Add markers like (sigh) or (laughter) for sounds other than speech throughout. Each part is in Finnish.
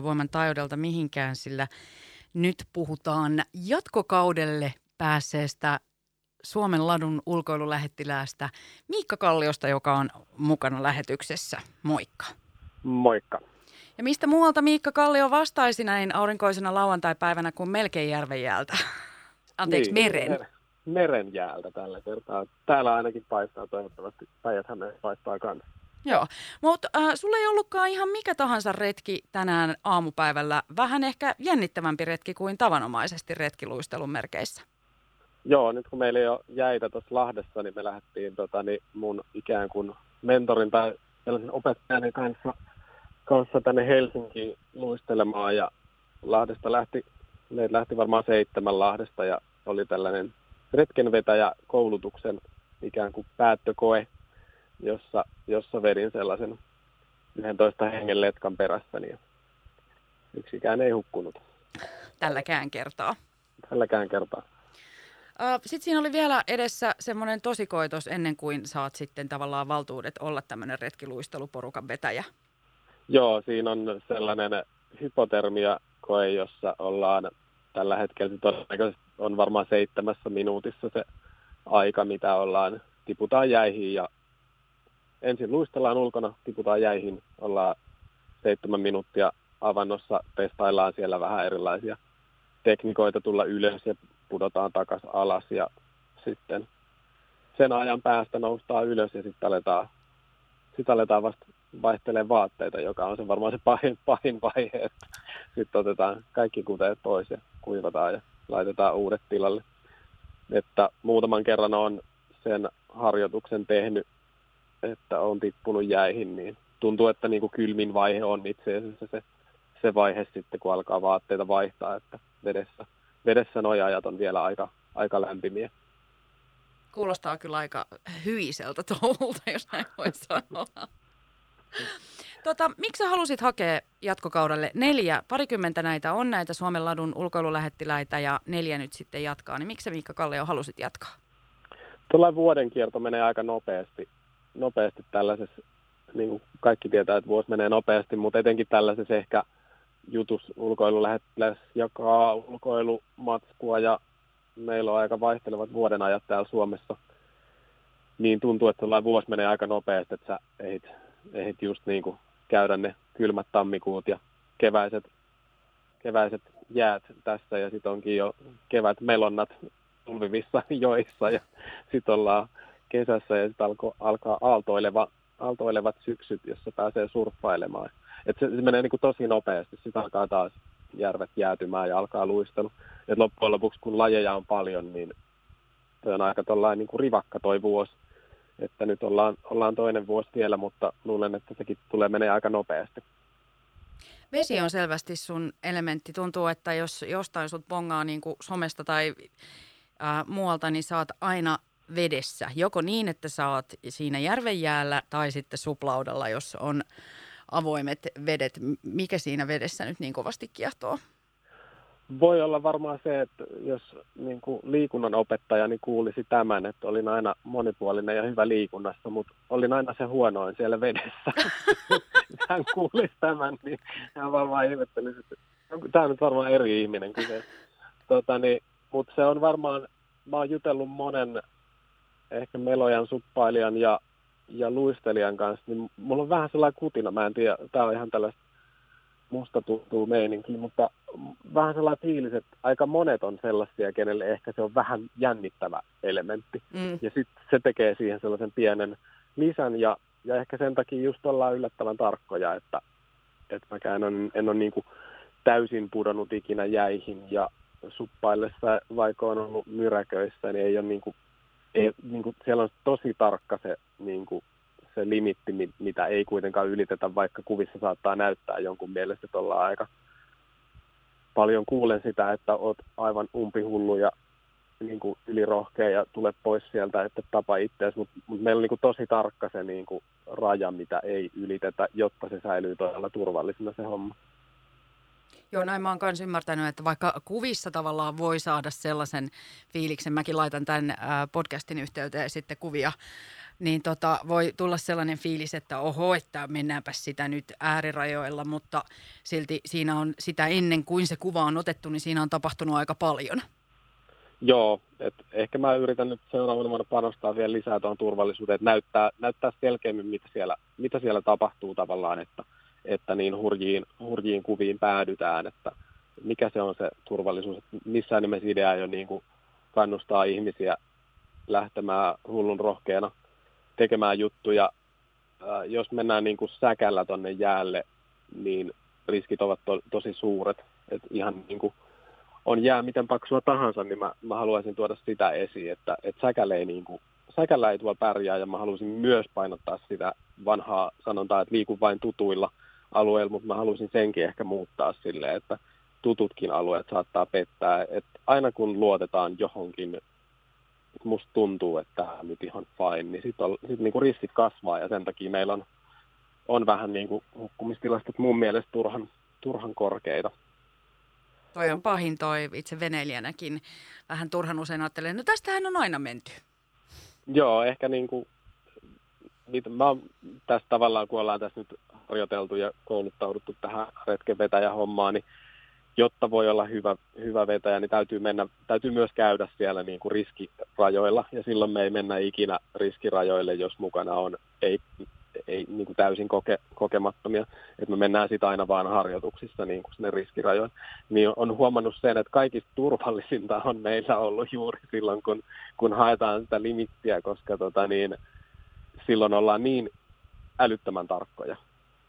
voiman taajuudelta mihinkään, sillä nyt puhutaan jatkokaudelle päässeestä Suomen ladun ulkoilulähettiläästä Miikka Kalliosta, joka on mukana lähetyksessä. Moikka. Moikka. Ja mistä muualta Miikka Kallio vastaisi näin aurinkoisena lauantai-päivänä kuin melkein järven jäältä? (laughs) Anteeksi, niin, meren. Meren jäältä tällä kertaa. Täällä ainakin paistaa toivottavasti. päijät paistaa kanssa. Joo, mutta äh, sulla ei ollutkaan ihan mikä tahansa retki tänään aamupäivällä. Vähän ehkä jännittävämpi retki kuin tavanomaisesti retkiluistelun merkeissä. Joo, nyt kun meillä ei ole jäitä tuossa Lahdessa, niin me lähdettiin tota, niin mun ikään kuin mentorin tai opettajan kanssa, kanssa tänne Helsinkiin luistelemaan ja Lahdesta lähti, meitä lähti varmaan seitsemän Lahdesta ja oli tällainen retkenvetäjä koulutuksen ikään kuin päättökoe, jossa, jossa vedin sellaisen 11 hengen letkan perässä, niin yksikään ei hukkunut. Tälläkään kertaa. Tälläkään kertaa. Sitten siinä oli vielä edessä semmoinen tosikoitos ennen kuin saat sitten tavallaan valtuudet olla tämmöinen retkiluisteluporukan vetäjä. Joo, siinä on sellainen hypotermia-koe, jossa ollaan tällä hetkellä, todennäköisesti on varmaan seitsemässä minuutissa se aika, mitä ollaan, tiputaan jäihin ja ensin luistellaan ulkona, tiputaan jäihin, ollaan seitsemän minuuttia avannossa, testaillaan siellä vähän erilaisia teknikoita tulla ylös ja pudotaan takaisin alas ja sitten sen ajan päästä noustaan ylös ja sitten aletaan, sit aletaan vasta vaihtelemaan vaatteita, joka on se varmaan se pahin, pahin vaihe, että sitten otetaan kaikki kuteet pois ja kuivataan ja laitetaan uudet tilalle. Että muutaman kerran on sen harjoituksen tehnyt, että on tippunut jäihin, niin tuntuu, että niin kuin kylmin vaihe on itse asiassa se, se vaihe sitten, kun alkaa vaatteita vaihtaa, että vedessä vedessä nojajat on vielä aika, aika lämpimiä. Kuulostaa kyllä aika hyiseltä touhulta, jos näin voi sanoa. Tota, miksi sä halusit hakea jatkokaudelle neljä, parikymmentä näitä on näitä Suomen ladun ulkoilulähettiläitä ja neljä nyt sitten jatkaa, niin miksi sä Miikka Kallio halusit jatkaa? Tuollainen vuoden kierto menee aika nopeasti, nopeasti tällaisessa, niin kuin kaikki tietää, että vuosi menee nopeasti, mutta etenkin tällaisessa ehkä – jutus ulkoilulähettiläs jakaa ulkoilumatskua ja meillä on aika vaihtelevat vuoden ajat täällä Suomessa. Niin tuntuu, että sellainen vuosi menee aika nopeasti, että sä ehdit, ehdit just niin kuin käydä ne kylmät tammikuut ja keväiset, keväiset jäät tässä ja sitten onkin jo kevät melonnat tulvivissa (laughs) joissa ja sitten ollaan kesässä ja sitten alkaa aaltoileva, aaltoilevat syksyt, jossa pääsee surffailemaan. Et se, se menee niin kuin tosi nopeasti. Sitten alkaa taas järvet jäätymään ja alkaa luistelu. Et loppujen lopuksi, kun lajeja on paljon, niin toi on aika niin kuin rivakka toi vuosi. Että nyt ollaan, ollaan toinen vuosi vielä, mutta luulen, että sekin tulee menee aika nopeasti. Vesi on selvästi sun elementti. Tuntuu, että jos jostain sut pongaa niin kuin somesta tai äh, muualta, niin saat aina vedessä. Joko niin, että saat siinä järven jäällä tai sitten suplaudalla, jos on avoimet vedet. Mikä siinä vedessä nyt niin kovasti kiehtoo? Voi olla varmaan se, että jos niin kuin liikunnan opettajani niin kuulisi tämän, että olin aina monipuolinen ja hyvä liikunnassa, mutta olin aina se huonoin siellä vedessä. (laughs) hän kuulisi tämän, niin hän varmaan ihmettelisi, että tämä on nyt varmaan eri ihminen kyse. Tota, niin, mutta se on varmaan, mä oon jutellut monen ehkä melojan suppailijan ja ja luistelijan kanssa, niin mulla on vähän sellainen kutina, mä en tiedä, tää on ihan tällaista musta tuntuu meininki, mutta vähän sellainen fiilis, että aika monet on sellaisia, kenelle ehkä se on vähän jännittävä elementti. Mm. Ja sitten se tekee siihen sellaisen pienen lisän ja, ja ehkä sen takia just ollaan yllättävän tarkkoja, että, että mäkään en, en ole niin kuin täysin pudonnut ikinä jäihin ja suppaillessa, vaikka on ollut myräköissä, niin ei ole niin kuin ei, niin kuin, siellä on tosi tarkka se, niin kuin, se limitti, mitä ei kuitenkaan ylitetä, vaikka kuvissa saattaa näyttää jonkun mielestä, että ollaan aika paljon kuulen sitä, että oot aivan umpihullu ja niin kuin ylirohkea ja tule pois sieltä, että tapa itseäsi, mutta mut meillä on niin kuin tosi tarkka se niin kuin raja, mitä ei ylitetä, jotta se säilyy todella turvallisena se homma. Joo, näin mä oon myös ymmärtänyt, että vaikka kuvissa tavallaan voi saada sellaisen fiiliksen, mäkin laitan tämän podcastin yhteyteen sitten kuvia niin tota, voi tulla sellainen fiilis, että oho, että mennäänpä sitä nyt äärirajoilla, mutta silti siinä on sitä ennen kuin se kuva on otettu, niin siinä on tapahtunut aika paljon. Joo, et ehkä mä yritän nyt seuraavana vuonna panostaa vielä lisää tuohon turvallisuuteen, että näyttää, näyttää selkeämmin, mitä siellä, mitä siellä tapahtuu tavallaan, että, että niin hurjiin, hurjiin kuviin päädytään, että mikä se on se turvallisuus, että missään nimessä idea ei ole niin kuin kannustaa ihmisiä lähtemään hullun rohkeana tekemään juttuja. Jos mennään niin kuin säkällä tonne jäälle, niin riskit ovat to, tosi suuret. Et ihan niin kuin on jää miten paksua tahansa, niin mä, mä haluaisin tuoda sitä esiin, että, että säkällä, ei niin kuin, säkällä ei tuolla pärjää ja mä haluaisin myös painottaa sitä vanhaa sanontaa, että liiku vain tutuilla alueilla, mutta mä haluaisin senkin ehkä muuttaa silleen, että tututkin alueet saattaa pettää. Että aina kun luotetaan johonkin, että musta tuntuu, että tämä on nyt ihan fine, niin sitten sit niinku riskit kasvaa ja sen takia meillä on, on vähän niin kuin hukkumistilastot mun mielestä turhan, turhan korkeita. Toi on pahin toi itse veneilijänäkin. Vähän turhan usein ajattelen, no tästähän on aina menty. Joo, ehkä niin kuin, mä oon tässä tavallaan, kun ollaan tässä nyt harjoiteltu ja kouluttauduttu tähän retkenvetäjähommaan, niin jotta voi olla hyvä, hyvä vetäjä, niin täytyy, mennä, täytyy myös käydä siellä niin kuin riskirajoilla, ja silloin me ei mennä ikinä riskirajoille, jos mukana on ei, ei niin kuin täysin koke, kokemattomia, että me mennään sitä aina vaan harjoituksissa niin kuin sinne riskirajoille. Niin on huomannut sen, että kaikista turvallisinta on meillä ollut juuri silloin, kun, kun haetaan sitä limittiä, koska tota niin, silloin ollaan niin älyttömän tarkkoja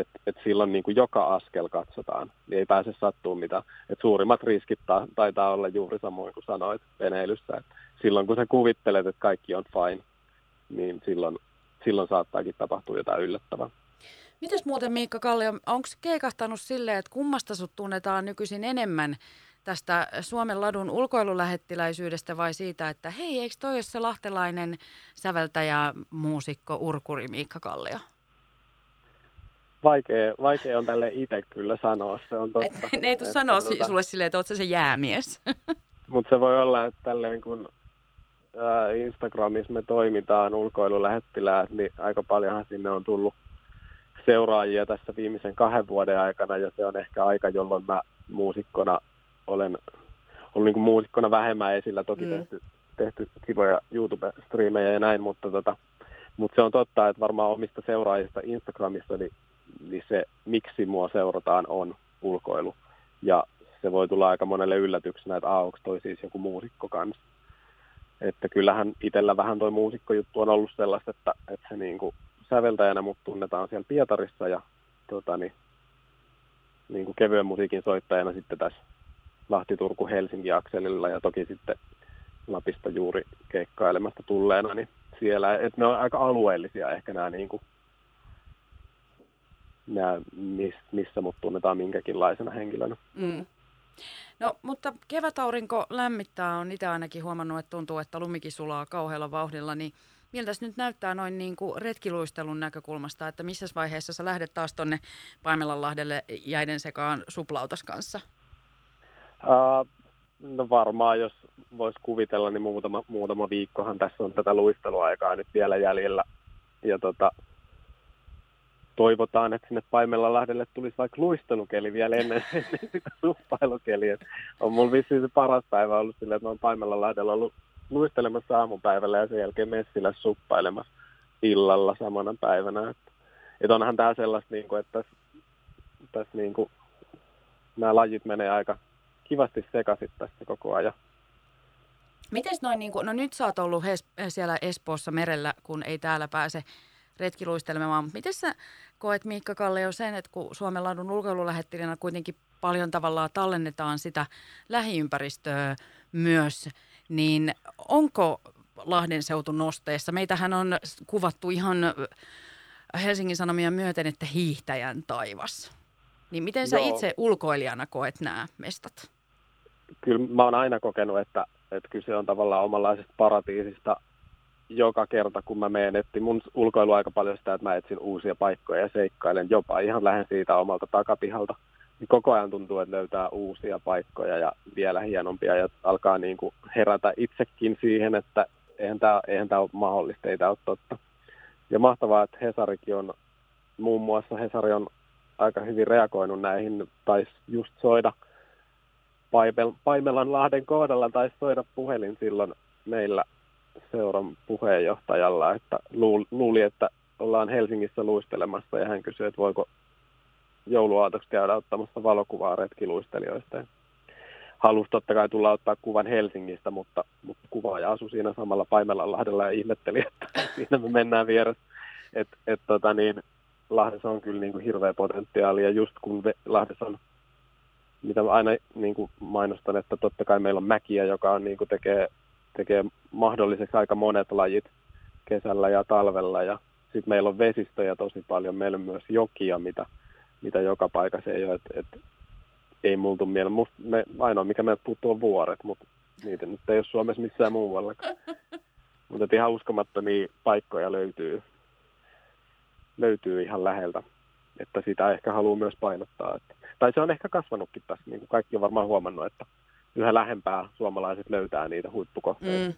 että et silloin niin kuin joka askel katsotaan, niin ei pääse sattumaan mitään. Et suurimmat riskit ta- taitaa olla juuri samoin kuin sanoit veneilyssä. Et silloin kun sä kuvittelet, että kaikki on fine, niin silloin, silloin saattaakin tapahtua jotain yllättävää. Mites muuten Miikka Kallio, onko keikahtanut silleen, että kummasta sut tunnetaan nykyisin enemmän tästä Suomen ladun ulkoilulähettiläisyydestä vai siitä, että hei, eikö toi ole se lahtelainen säveltäjä, muusikko, urkuri Miikka Kallio? vaikea, vaikea on tälle itse kyllä sanoa, se on totta. (laughs) Ne ei tule sanoa tuota, sulle silleen, että oot se jäämies. (laughs) Mutta se voi olla, että tälleen kun Instagramissa me toimitaan ulkoilulähettiläät, niin aika paljonhan sinne on tullut seuraajia tässä viimeisen kahden vuoden aikana, ja se on ehkä aika, jolloin mä muusikkona olen ollut niin kuin muusikkona vähemmän esillä, toki mm. tehty, tehty kivoja YouTube-striimejä ja näin, mutta, tota, mutta se on totta, että varmaan omista seuraajista Instagramissa niin niin se, miksi mua seurataan, on ulkoilu. Ja se voi tulla aika monelle yllätyksenä, että onko toi siis joku muusikko kanssa. Että kyllähän itsellä vähän toi muusikkojuttu on ollut sellaista, että, että se niin kuin säveltäjänä mut tunnetaan siellä Pietarissa ja tota, niin, niin kuin kevyen musiikin soittajana sitten tässä Lahti-Turku-Helsinki-akselilla ja toki sitten Lapista juuri keikkailemasta tulleena, niin siellä, että ne on aika alueellisia ehkä nämä niin kuin nämä, missä mut tunnetaan minkäkinlaisena henkilönä. Mm. No, mutta kevätaurinko lämmittää, on itse ainakin huomannut, että tuntuu, että lumikin sulaa kauhealla vauhdilla, niin miltä nyt näyttää noin niin kuin retkiluistelun näkökulmasta, että missä vaiheessa sä lähdet taas tuonne Paimelanlahdelle jäiden sekaan suplautas kanssa? Uh, no varmaan, jos voisi kuvitella, niin muutama, muutama viikkohan tässä on tätä luisteluaikaa nyt vielä jäljellä. Ja tota, toivotaan, että sinne Paimelanlahdelle tulisi vaikka luistelukeli vielä ennen, (laughs) ennen suppailukeliä. On mulla vissiin se paras päivä ollut sillä, että mä oon Paimelanlahdella ollut luistelemassa aamupäivällä ja sen jälkeen messillä suppailemassa illalla samana päivänä. Että, että onhan tämä sellaista, niin kuin, että tässä, tässä niin kuin, nämä lajit menee aika kivasti sekaisin tässä koko ajan. Miten noin, niin kuin, no nyt sä oot ollut siellä Espoossa merellä, kun ei täällä pääse retkiluistelemaan. Miten sä koet Miikka Kallio sen, että kun Suomen laadun ulkoilulähettilinä kuitenkin paljon tavallaan tallennetaan sitä lähiympäristöä myös, niin onko Lahden seutu nosteessa? Meitähän on kuvattu ihan Helsingin Sanomia myöten, että hiihtäjän taivas. Niin miten sä Joo. itse ulkoilijana koet nämä mestat? Kyllä mä oon aina kokenut, että, että kyse on tavallaan omanlaisesta paratiisista joka kerta, kun mä menen etti mun ulkoilu aika paljon sitä, että mä etsin uusia paikkoja ja seikkailen jopa ihan lähden siitä omalta takapihalta. Niin koko ajan tuntuu, että löytää uusia paikkoja ja vielä hienompia ja alkaa niin kuin herätä itsekin siihen, että eihän tämä, eihän tämä ole mahdollista, ei tämä ole totta. ja mahtavaa, että Hesarikin on, muun muassa Hesari on aika hyvin reagoinut näihin, taisi just soida Paimelan Lahden kohdalla, taisi soida puhelin silloin meillä seuran puheenjohtajalla, että luuli, että ollaan Helsingissä luistelemassa ja hän kysyi, että voiko jouluaatoksi käydä ottamassa valokuvaa retkiluistelijoista. Halusi totta kai tulla ottaa kuvan Helsingistä, mutta, mutta kuvaaja asui siinä samalla Paimelanlahdella ja ihmetteli, että (laughs) siinä me mennään vieressä. Et, et, tota niin, Lahdessa on kyllä niin kuin hirveä potentiaali ja just kun Lahdessa on, mitä mä aina niin kuin mainostan, että totta kai meillä on mäkiä, joka on, niin kuin tekee, tekee mahdolliseksi aika monet lajit kesällä ja talvella ja sitten meillä on vesistöjä tosi paljon, meillä on myös jokia, mitä, mitä joka paikassa ei ole, että et, ei multu mieleen. Musta me, ainoa, mikä meiltä puuttuu on vuoret, mutta niitä nyt ei ole Suomessa missään muualla. (laughs) mutta ihan uskomattomia paikkoja löytyy, löytyy ihan läheltä, että sitä ehkä haluaa myös painottaa. Että, tai se on ehkä kasvanutkin tässä, niin kuin kaikki on varmaan huomannut, että yhä lähempää suomalaiset löytää niitä huippukohteita. Mm.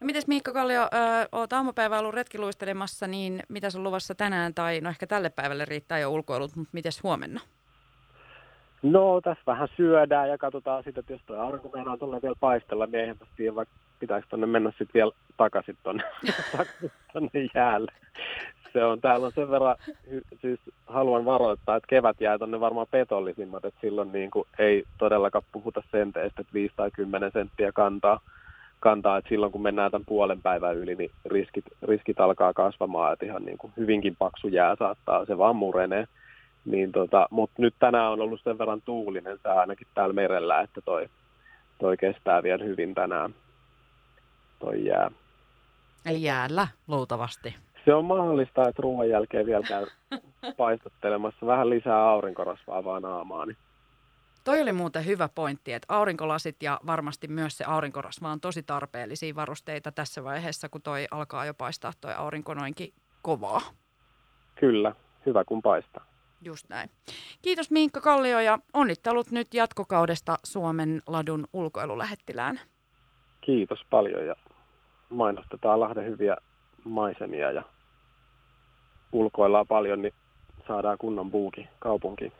No mites Miikka Kallio, oot aamupäivä ollut retkiluistelemassa, niin mitä on luvassa tänään tai no ehkä tälle päivälle riittää jo ulkoilut, mutta mites huomenna? No tässä vähän syödään ja katsotaan sitten, että jos tuo aurinko meinaa tuolla vielä paistella, niin eihän tiedä, vaikka pitäisi tuonne mennä sitten vielä takaisin tuonne, (laughs) tonne jäälle. Se on, täällä on sen verran, siis haluan varoittaa, että kevät jää tuonne varmaan petollisimmat, että silloin niin kuin ei todellakaan puhuta senteistä, että 5 tai 10 senttiä kantaa kantaa, että silloin kun mennään tämän puolen päivän yli, niin riskit, riskit alkaa kasvamaan, että ihan niin kuin hyvinkin paksu jää saattaa, se vaan murenee. Niin tota, Mutta nyt tänään on ollut sen verran tuulinen sää ainakin täällä merellä, että toi, toi kestää vielä hyvin tänään, toi jää. Eli jäällä luultavasti. Se on mahdollista, että ruoan jälkeen vielä käy paistattelemassa vähän lisää aurinkorasvaa vaan naamaa, niin Toi oli muuten hyvä pointti, että aurinkolasit ja varmasti myös se aurinkorasva on tosi tarpeellisia varusteita tässä vaiheessa, kun toi alkaa jo paistaa toi aurinko noinkin kovaa. Kyllä, hyvä kun paistaa. Just näin. Kiitos Minkka Kallio ja onnittelut nyt jatkokaudesta Suomen ladun ulkoilulähettilään. Kiitos paljon ja mainostetaan Lahden hyviä maisemia ja ulkoillaan paljon, niin saadaan kunnon buuki kaupunkiin.